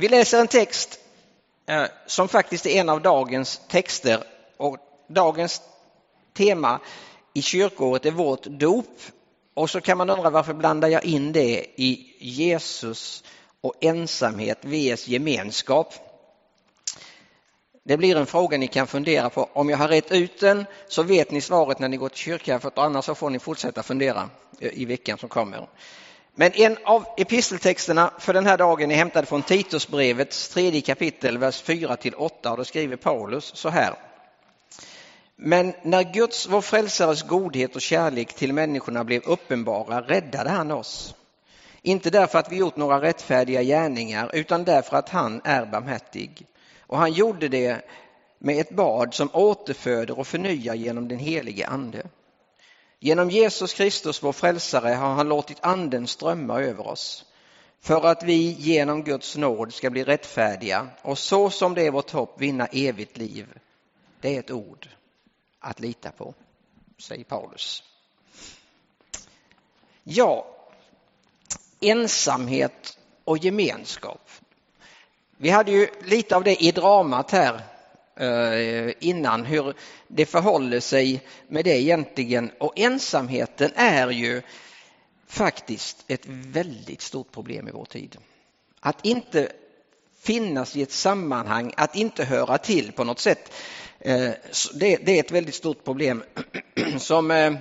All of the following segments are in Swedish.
Vi läser en text eh, som faktiskt är en av dagens texter och dagens tema i kyrkåret är vårt dop. Och så kan man undra varför blandar jag in det i Jesus och ensamhet vs gemenskap? Det blir en fråga ni kan fundera på. Om jag har rätt ut den så vet ni svaret när ni går till kyrkan, för annars så får ni fortsätta fundera eh, i veckan som kommer. Men en av episteltexterna för den här dagen är hämtad från Titusbrevets tredje kapitel, vers 4 till 8 och då skriver Paulus så här. Men när Guds, vår frälsares godhet och kärlek till människorna blev uppenbara räddade han oss. Inte därför att vi gjort några rättfärdiga gärningar utan därför att han är barmhärtig. Och han gjorde det med ett bad som återföder och förnyar genom den helige ande. Genom Jesus Kristus, vår frälsare, har han låtit anden strömma över oss för att vi genom Guds nåd ska bli rättfärdiga och så som det är vårt hopp vinna evigt liv. Det är ett ord att lita på, säger Paulus. Ja, ensamhet och gemenskap. Vi hade ju lite av det i dramat här Eh, innan, hur det förhåller sig med det egentligen. Och ensamheten är ju faktiskt ett väldigt stort problem i vår tid. Att inte finnas i ett sammanhang, att inte höra till på något sätt. Eh, det är ett väldigt stort problem som eh,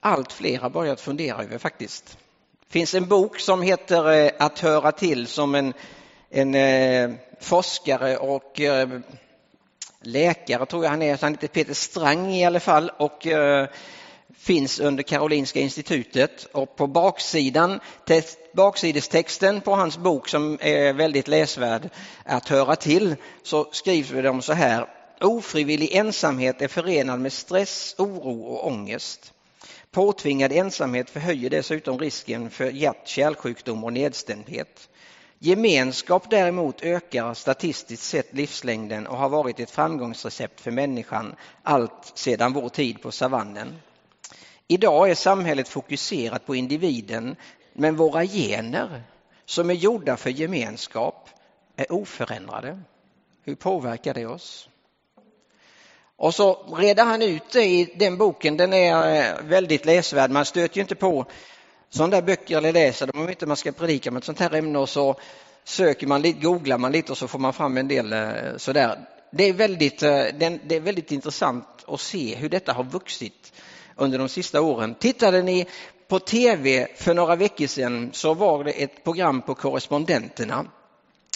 allt fler har börjat fundera över faktiskt. Det finns en bok som heter Att höra till som en en eh, forskare och eh, läkare tror jag han är, han heter Peter Strang i alla fall och eh, finns under Karolinska institutet och på baksidan, baksidestexten på hans bok som är väldigt läsvärd att höra till så skrivs det om så här Ofrivillig ensamhet är förenad med stress, oro och ångest. Påtvingad ensamhet förhöjer dessutom risken för hjärt-kärlsjukdom och nedstämdhet. Gemenskap däremot ökar statistiskt sett livslängden och har varit ett framgångsrecept för människan allt sedan vår tid på savannen. Idag är samhället fokuserat på individen men våra gener som är gjorda för gemenskap är oförändrade. Hur påverkar det oss? Och så redar han ut det i den boken, den är eh, väldigt läsvärd. Man stöter ju inte på sådana där böcker eller läser dem om inte man ska predika med ett sånt här ämne och så söker man lite, googlar man lite och så får man fram en del eh, sådär. Det är väldigt, eh, det är väldigt intressant att se hur detta har vuxit under de sista åren. Tittade ni på tv för några veckor sedan så var det ett program på Korrespondenterna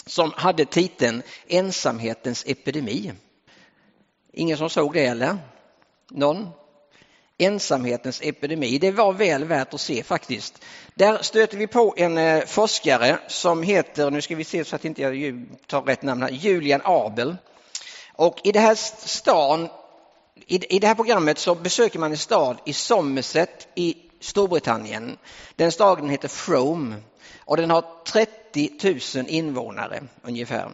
som hade titeln Ensamhetens epidemi. Ingen som såg det eller? Någon? Ensamhetens epidemi. Det var väl värt att se faktiskt. Där stöter vi på en eh, forskare som heter, nu ska vi se så att inte jag tar rätt namn här, Julian Abel. Och i det här stan, i det här programmet så besöker man en stad i Somerset i Storbritannien. Den staden heter Frome och den har 30 000 invånare ungefär.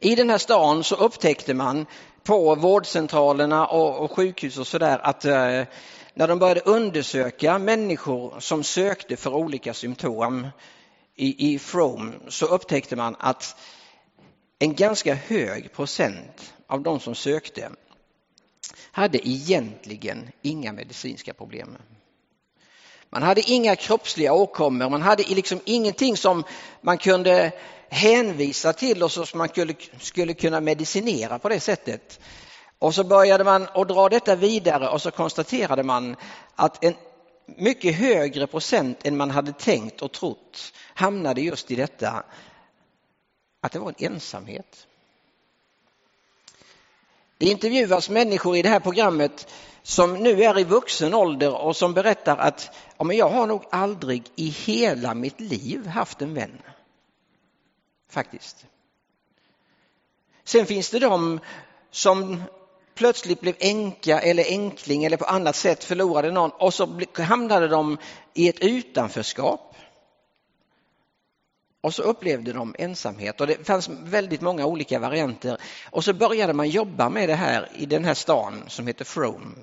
I den här stan så upptäckte man på vårdcentralerna och, och sjukhus och sådär att eh, när de började undersöka människor som sökte för olika symptom i, i From så upptäckte man att en ganska hög procent av de som sökte hade egentligen inga medicinska problem. Man hade inga kroppsliga åkommor, man hade liksom ingenting som man kunde hänvisa till och som man skulle, skulle kunna medicinera på det sättet. Och så började man att dra detta vidare och så konstaterade man att en mycket högre procent än man hade tänkt och trott hamnade just i detta att det var en ensamhet. Det intervjuas människor i det här programmet som nu är i vuxen ålder och som berättar att ja, men jag har nog aldrig i hela mitt liv haft en vän faktiskt. Sen finns det de som plötsligt blev änka eller änkling eller på annat sätt förlorade någon och så hamnade de i ett utanförskap. Och så upplevde de ensamhet och det fanns väldigt många olika varianter. Och så började man jobba med det här i den här stan som heter Frome.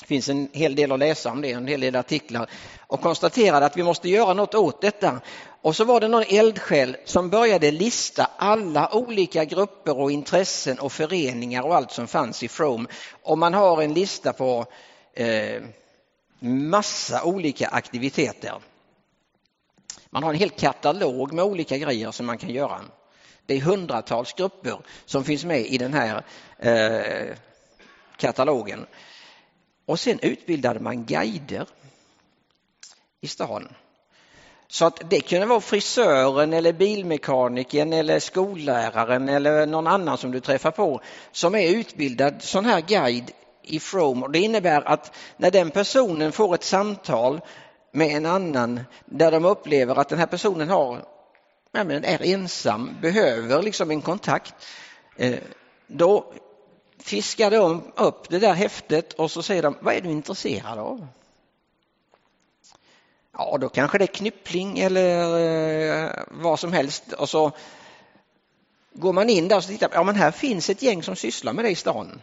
Det finns en hel del att läsa om det, en hel del artiklar och konstaterade att vi måste göra något åt detta. Och så var det någon eldsjäl som började lista alla olika grupper och intressen och föreningar och allt som fanns i From. Och man har en lista på eh, massa olika aktiviteter. Man har en hel katalog med olika grejer som man kan göra. Det är hundratals grupper som finns med i den här eh, katalogen. Och sen utbildade man guider i stan. Så att det kunde vara frisören eller bilmekanikern eller skolläraren eller någon annan som du träffar på som är utbildad sån här guide i From. Och det innebär att när den personen får ett samtal med en annan där de upplever att den här personen har, är ensam, behöver liksom en kontakt, eh, då fiskar de upp det där häftet och så säger de, vad är du intresserad av? Ja, då kanske det är knyppling eller eh, vad som helst och så går man in där och tittar, ja men här finns ett gäng som sysslar med det i stan.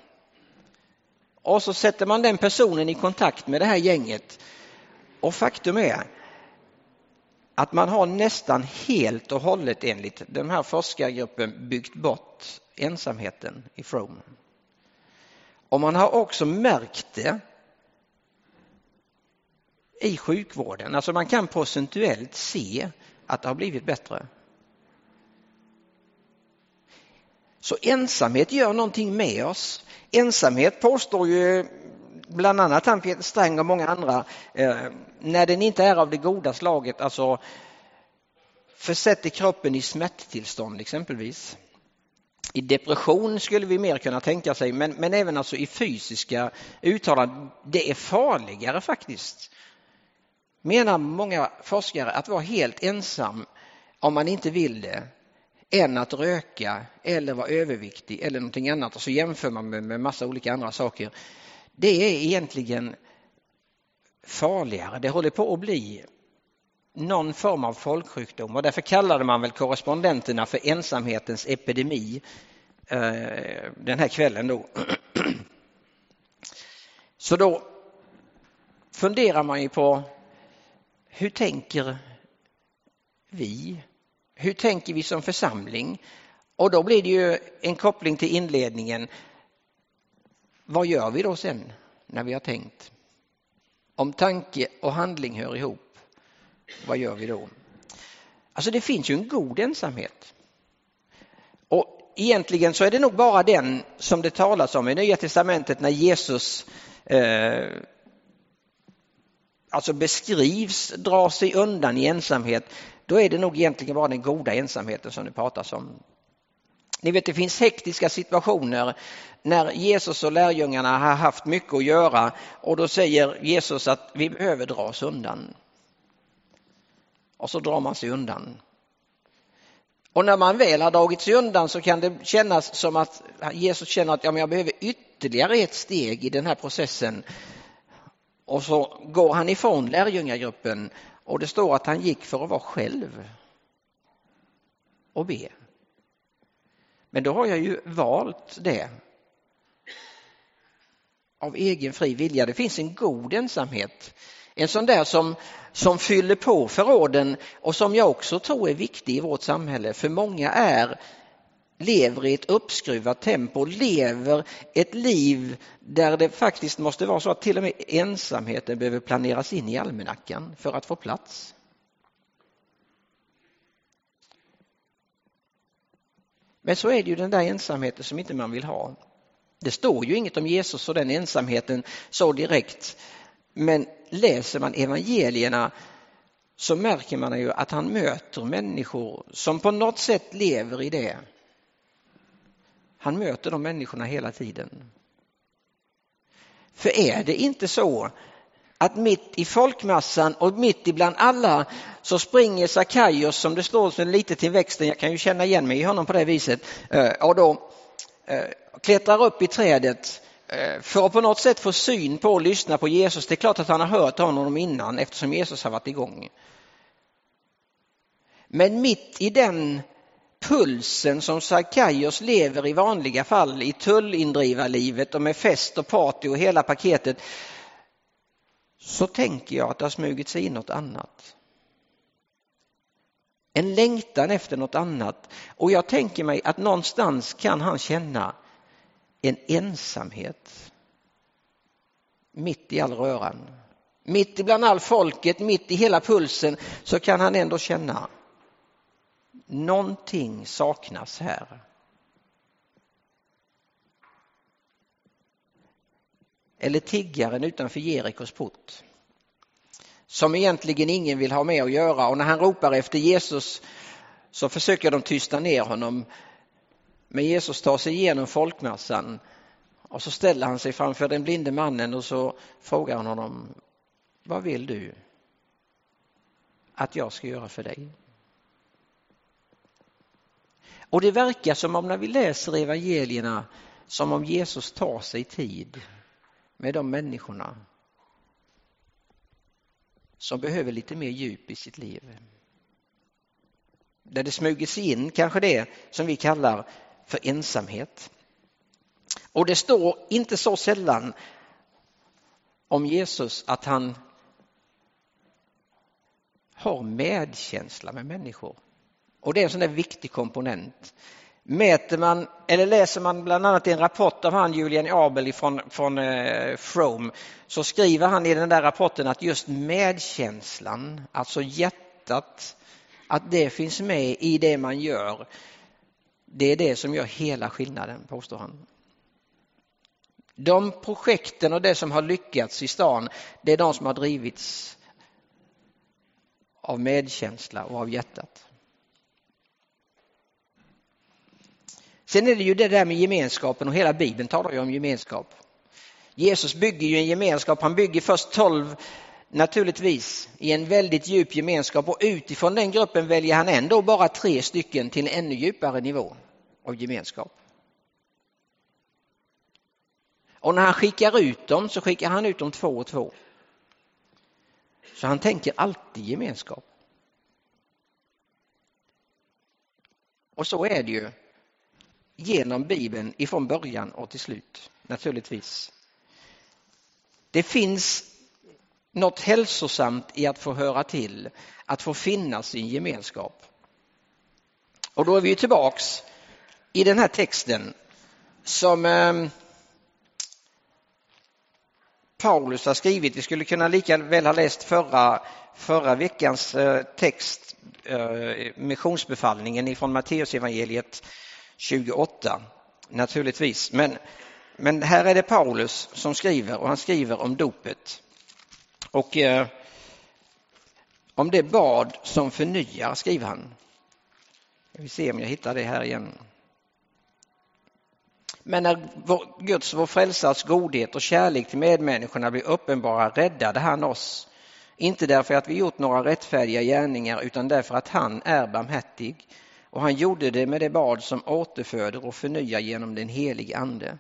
Och så sätter man den personen i kontakt med det här gänget. Och faktum är att man har nästan helt och hållet enligt den här forskargruppen byggt bort ensamheten i From. Och man har också märkt det i sjukvården. Alltså man kan procentuellt se att det har blivit bättre. Så ensamhet gör någonting med oss. Ensamhet påstår ju bland annat han Peter Sträng och många andra, eh, när den inte är av det goda slaget, alltså försätter kroppen i smärttillstånd exempelvis. I depression skulle vi mer kunna tänka sig, men, men även alltså i fysiska uttalanden. Det är farligare faktiskt, menar många forskare, att vara helt ensam om man inte vill det än att röka eller vara överviktig eller någonting annat och så jämför man med, med massa olika andra saker. Det är egentligen farligare. Det håller på att bli någon form av folksjukdom och därför kallade man väl korrespondenterna för ensamhetens epidemi eh, den här kvällen då. Så då funderar man ju på hur tänker vi? Hur tänker vi som församling? Och då blir det ju en koppling till inledningen. Vad gör vi då sen när vi har tänkt? Om tanke och handling hör ihop, vad gör vi då? Alltså det finns ju en god ensamhet. Och egentligen så är det nog bara den som det talas om i Nya Testamentet när Jesus eh, alltså beskrivs dra sig undan i ensamhet. Då är det nog egentligen bara den goda ensamheten som det pratas om. Ni vet det finns hektiska situationer när Jesus och lärjungarna har haft mycket att göra och då säger Jesus att vi behöver dra oss undan. Och så drar man sig undan. Och när man väl har dragit sig undan så kan det kännas som att Jesus känner att ja, men jag behöver ytterligare ett steg i den här processen. Och så går han ifrån lärjungagruppen och det står att han gick för att vara själv och be. Men då har jag ju valt det av egen fri vilja. Det finns en god ensamhet. En sån där som, som fyller på förråden och som jag också tror är viktig i vårt samhälle. För många är lever i ett uppskruvat tempo, lever ett liv där det faktiskt måste vara så att till och med ensamheten behöver planeras in i almanackan för att få plats. Men så är det ju den där ensamheten som inte man vill ha. Det står ju inget om Jesus och den ensamheten så direkt. Men läser man evangelierna så märker man ju att han möter människor som på något sätt lever i det. Han möter de människorna hela tiden. För är det inte så att mitt i folkmassan och mitt ibland alla så springer Sackaios som det står som lite till växten, jag kan ju känna igen mig i honom på det viset, eh, och då eh, klättrar upp i trädet eh, för att på något sätt få syn på och lyssna på Jesus. Det är klart att han har hört honom innan eftersom Jesus har varit igång. Men mitt i den pulsen som Sackaios lever i vanliga fall i tullindrivarlivet och med fest och party och hela paketet så tänker jag att det har smugit sig in något annat. En längtan efter något annat. Och jag tänker mig att någonstans kan han känna en ensamhet mitt i all röran. Mitt ibland all folket, mitt i hela pulsen så kan han ändå känna någonting saknas här. Eller tiggaren utanför Jerikos port som egentligen ingen vill ha med att göra och när han ropar efter Jesus så försöker de tysta ner honom. Men Jesus tar sig igenom folkmassan och så ställer han sig framför den blinde mannen och så frågar han honom Vad vill du att jag ska göra för dig? Och det verkar som om när vi läser evangelierna som om Jesus tar sig tid med de människorna som behöver lite mer djup i sitt liv. Där det smugit sig in kanske det som vi kallar för ensamhet. Och det står inte så sällan om Jesus att han har medkänsla med människor. Och det är en sån där viktig komponent. Mäter man, eller läser man bland annat en rapport av han Julian Abel från, från eh, Frome så skriver han i den där rapporten att just medkänslan, alltså hjärtat, att det finns med i det man gör. Det är det som gör hela skillnaden, påstår han. De projekten och det som har lyckats i stan, det är de som har drivits av medkänsla och av hjärtat. Sen är det ju det där med gemenskapen och hela bibeln talar ju om gemenskap. Jesus bygger ju en gemenskap, han bygger först tolv naturligtvis i en väldigt djup gemenskap och utifrån den gruppen väljer han ändå bara tre stycken till en ännu djupare nivå av gemenskap. Och när han skickar ut dem så skickar han ut dem två och två. Så han tänker alltid gemenskap. Och så är det ju genom Bibeln ifrån början och till slut, naturligtvis. Det finns något hälsosamt i att få höra till, att få finnas i en gemenskap. Och då är vi tillbaks i den här texten som eh, Paulus har skrivit. Vi skulle kunna lika väl ha läst förra, förra veckans eh, text, eh, missionsbefallningen ifrån Matteusevangeliet 28 naturligtvis. Men, men här är det Paulus som skriver och han skriver om dopet. Och eh, om det bad som förnyar skriver han. Vi ser om jag hittar det här igen. Men när vår, Guds, vår frälsars godhet och kärlek till medmänniskorna blir uppenbara räddade han oss. Inte därför att vi gjort några rättfärdiga gärningar utan därför att han är barmhärtig och han gjorde det med det bad som återföder och förnyar genom den helige Ande.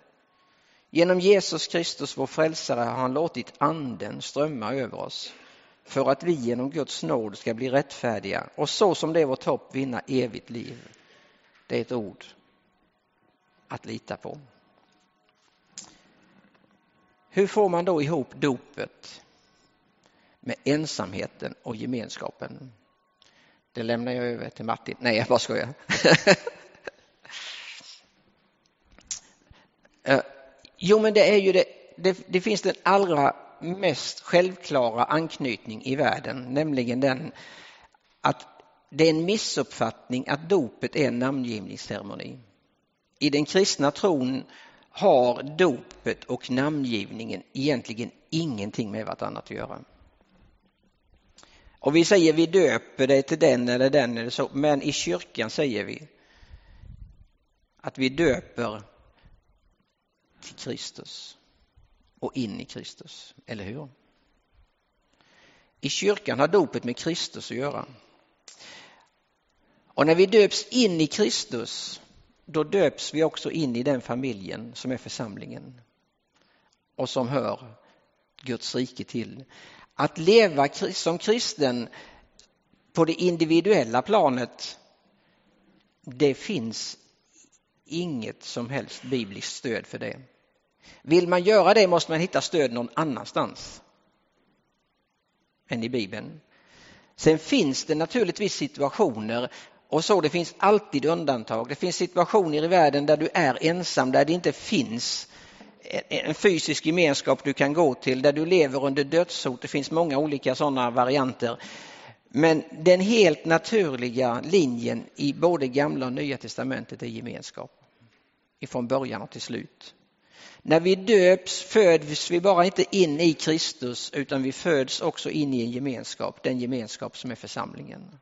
Genom Jesus Kristus, vår frälsare, har han låtit anden strömma över oss för att vi genom Guds nåd ska bli rättfärdiga och så som det är vårt hopp vinna evigt liv. Det är ett ord att lita på. Hur får man då ihop dopet med ensamheten och gemenskapen? Det lämnar jag över till Martin. Nej, jag bara skojar. Eh, jo, men det är ju det, det, det finns den allra mest självklara anknytning i världen, nämligen den att det är en missuppfattning att dopet är en namngivningsceremoni. I den kristna tron har dopet och namngivningen egentligen ingenting med vartannat att göra. Och vi säger vi döper dig till den eller den eller så, men i kyrkan säger vi att vi döper till Kristus och in i Kristus, eller hur? I kyrkan har dopet med Kristus att göra. Och när vi döps in i Kristus, då döps vi också in i den familjen som är församlingen och som hör Guds rike till. Att leva som kristen på det individuella planet, det finns inget som helst bibliskt stöd för det. Vill man göra det måste man hitta stöd någon annanstans än i Bibeln. Sen finns det naturligtvis situationer och så det finns alltid undantag. Det finns situationer i världen där du är ensam, där det inte finns en fysisk gemenskap du kan gå till, där du lever under dödshot. Det finns många olika sådana varianter. Men den helt naturliga linjen i både gamla och nya testamentet är gemenskap. Ifrån början och till slut. När vi döps föds vi bara inte in i Kristus utan vi föds också in i en gemenskap, den gemenskap som är församlingen.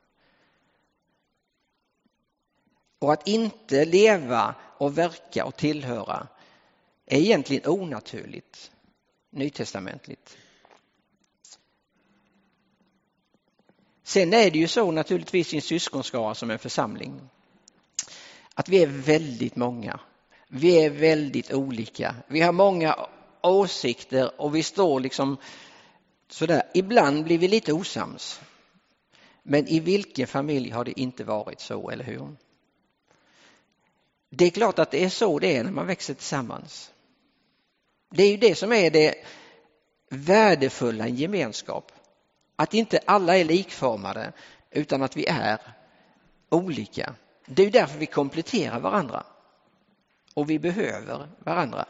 Och att inte leva och verka och tillhöra är egentligen onaturligt nytestamentligt. Sen är det ju så naturligtvis i en syskonskara som en församling att vi är väldigt många. Vi är väldigt olika. Vi har många åsikter och vi står liksom sådär. Ibland blir vi lite osams. Men i vilken familj har det inte varit så, eller hur? Det är klart att det är så det är när man växer tillsammans. Det är ju det som är det värdefulla i gemenskap. Att inte alla är likformade utan att vi är olika. Det är ju därför vi kompletterar varandra. Och vi behöver varandra.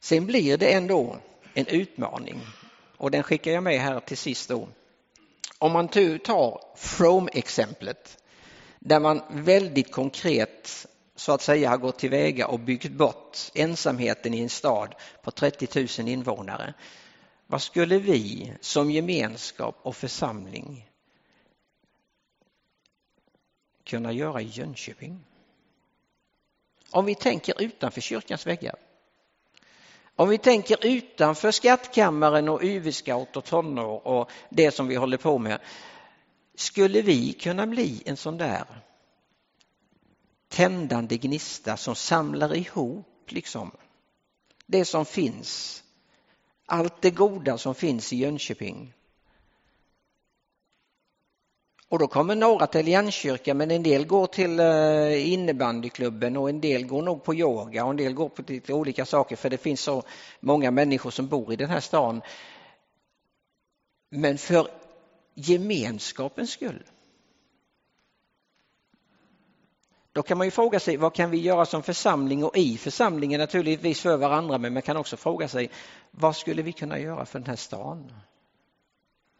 Sen blir det ändå en utmaning och den skickar jag med här till sist då. Om man tar From-exemplet där man väldigt konkret så att säga har gått tillväga och byggt bort ensamheten i en stad på 30 000 invånare. Vad skulle vi som gemenskap och församling kunna göra i Jönköping? Om vi tänker utanför kyrkans väggar. Om vi tänker utanför skattkammaren och UV-scout och tonår och det som vi håller på med. Skulle vi kunna bli en sån där tändande gnista som samlar ihop liksom det som finns. Allt det goda som finns i Jönköping. Och då kommer några till Jönköping men en del går till eh, innebandyklubben och en del går nog på yoga och en del går på lite olika saker för det finns så många människor som bor i den här stan. Men för gemenskapens skull Då kan man ju fråga sig vad kan vi göra som församling och i församlingen naturligtvis för varandra men man kan också fråga sig vad skulle vi kunna göra för den här stan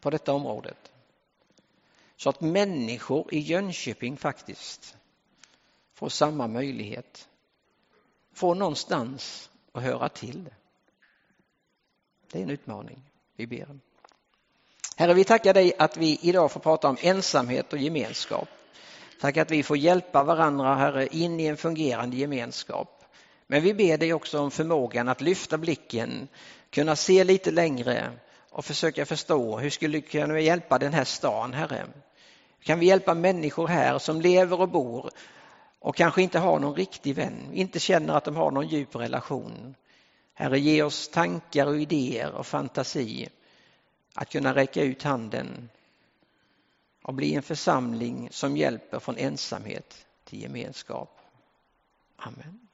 på detta området? Så att människor i Jönköping faktiskt får samma möjlighet, får någonstans att höra till. Det är en utmaning. Vi ber. Herre, vi tackar dig att vi idag får prata om ensamhet och gemenskap. Tack att vi får hjälpa varandra, Herre, in i en fungerande gemenskap. Men vi ber dig också om förmågan att lyfta blicken, kunna se lite längre och försöka förstå hur skulle vi kunna hjälpa den här stan, Herre? Kan vi hjälpa människor här som lever och bor och kanske inte har någon riktig vän, inte känner att de har någon djup relation. Herre, ge oss tankar och idéer och fantasi att kunna räcka ut handen och bli en församling som hjälper från ensamhet till gemenskap. Amen.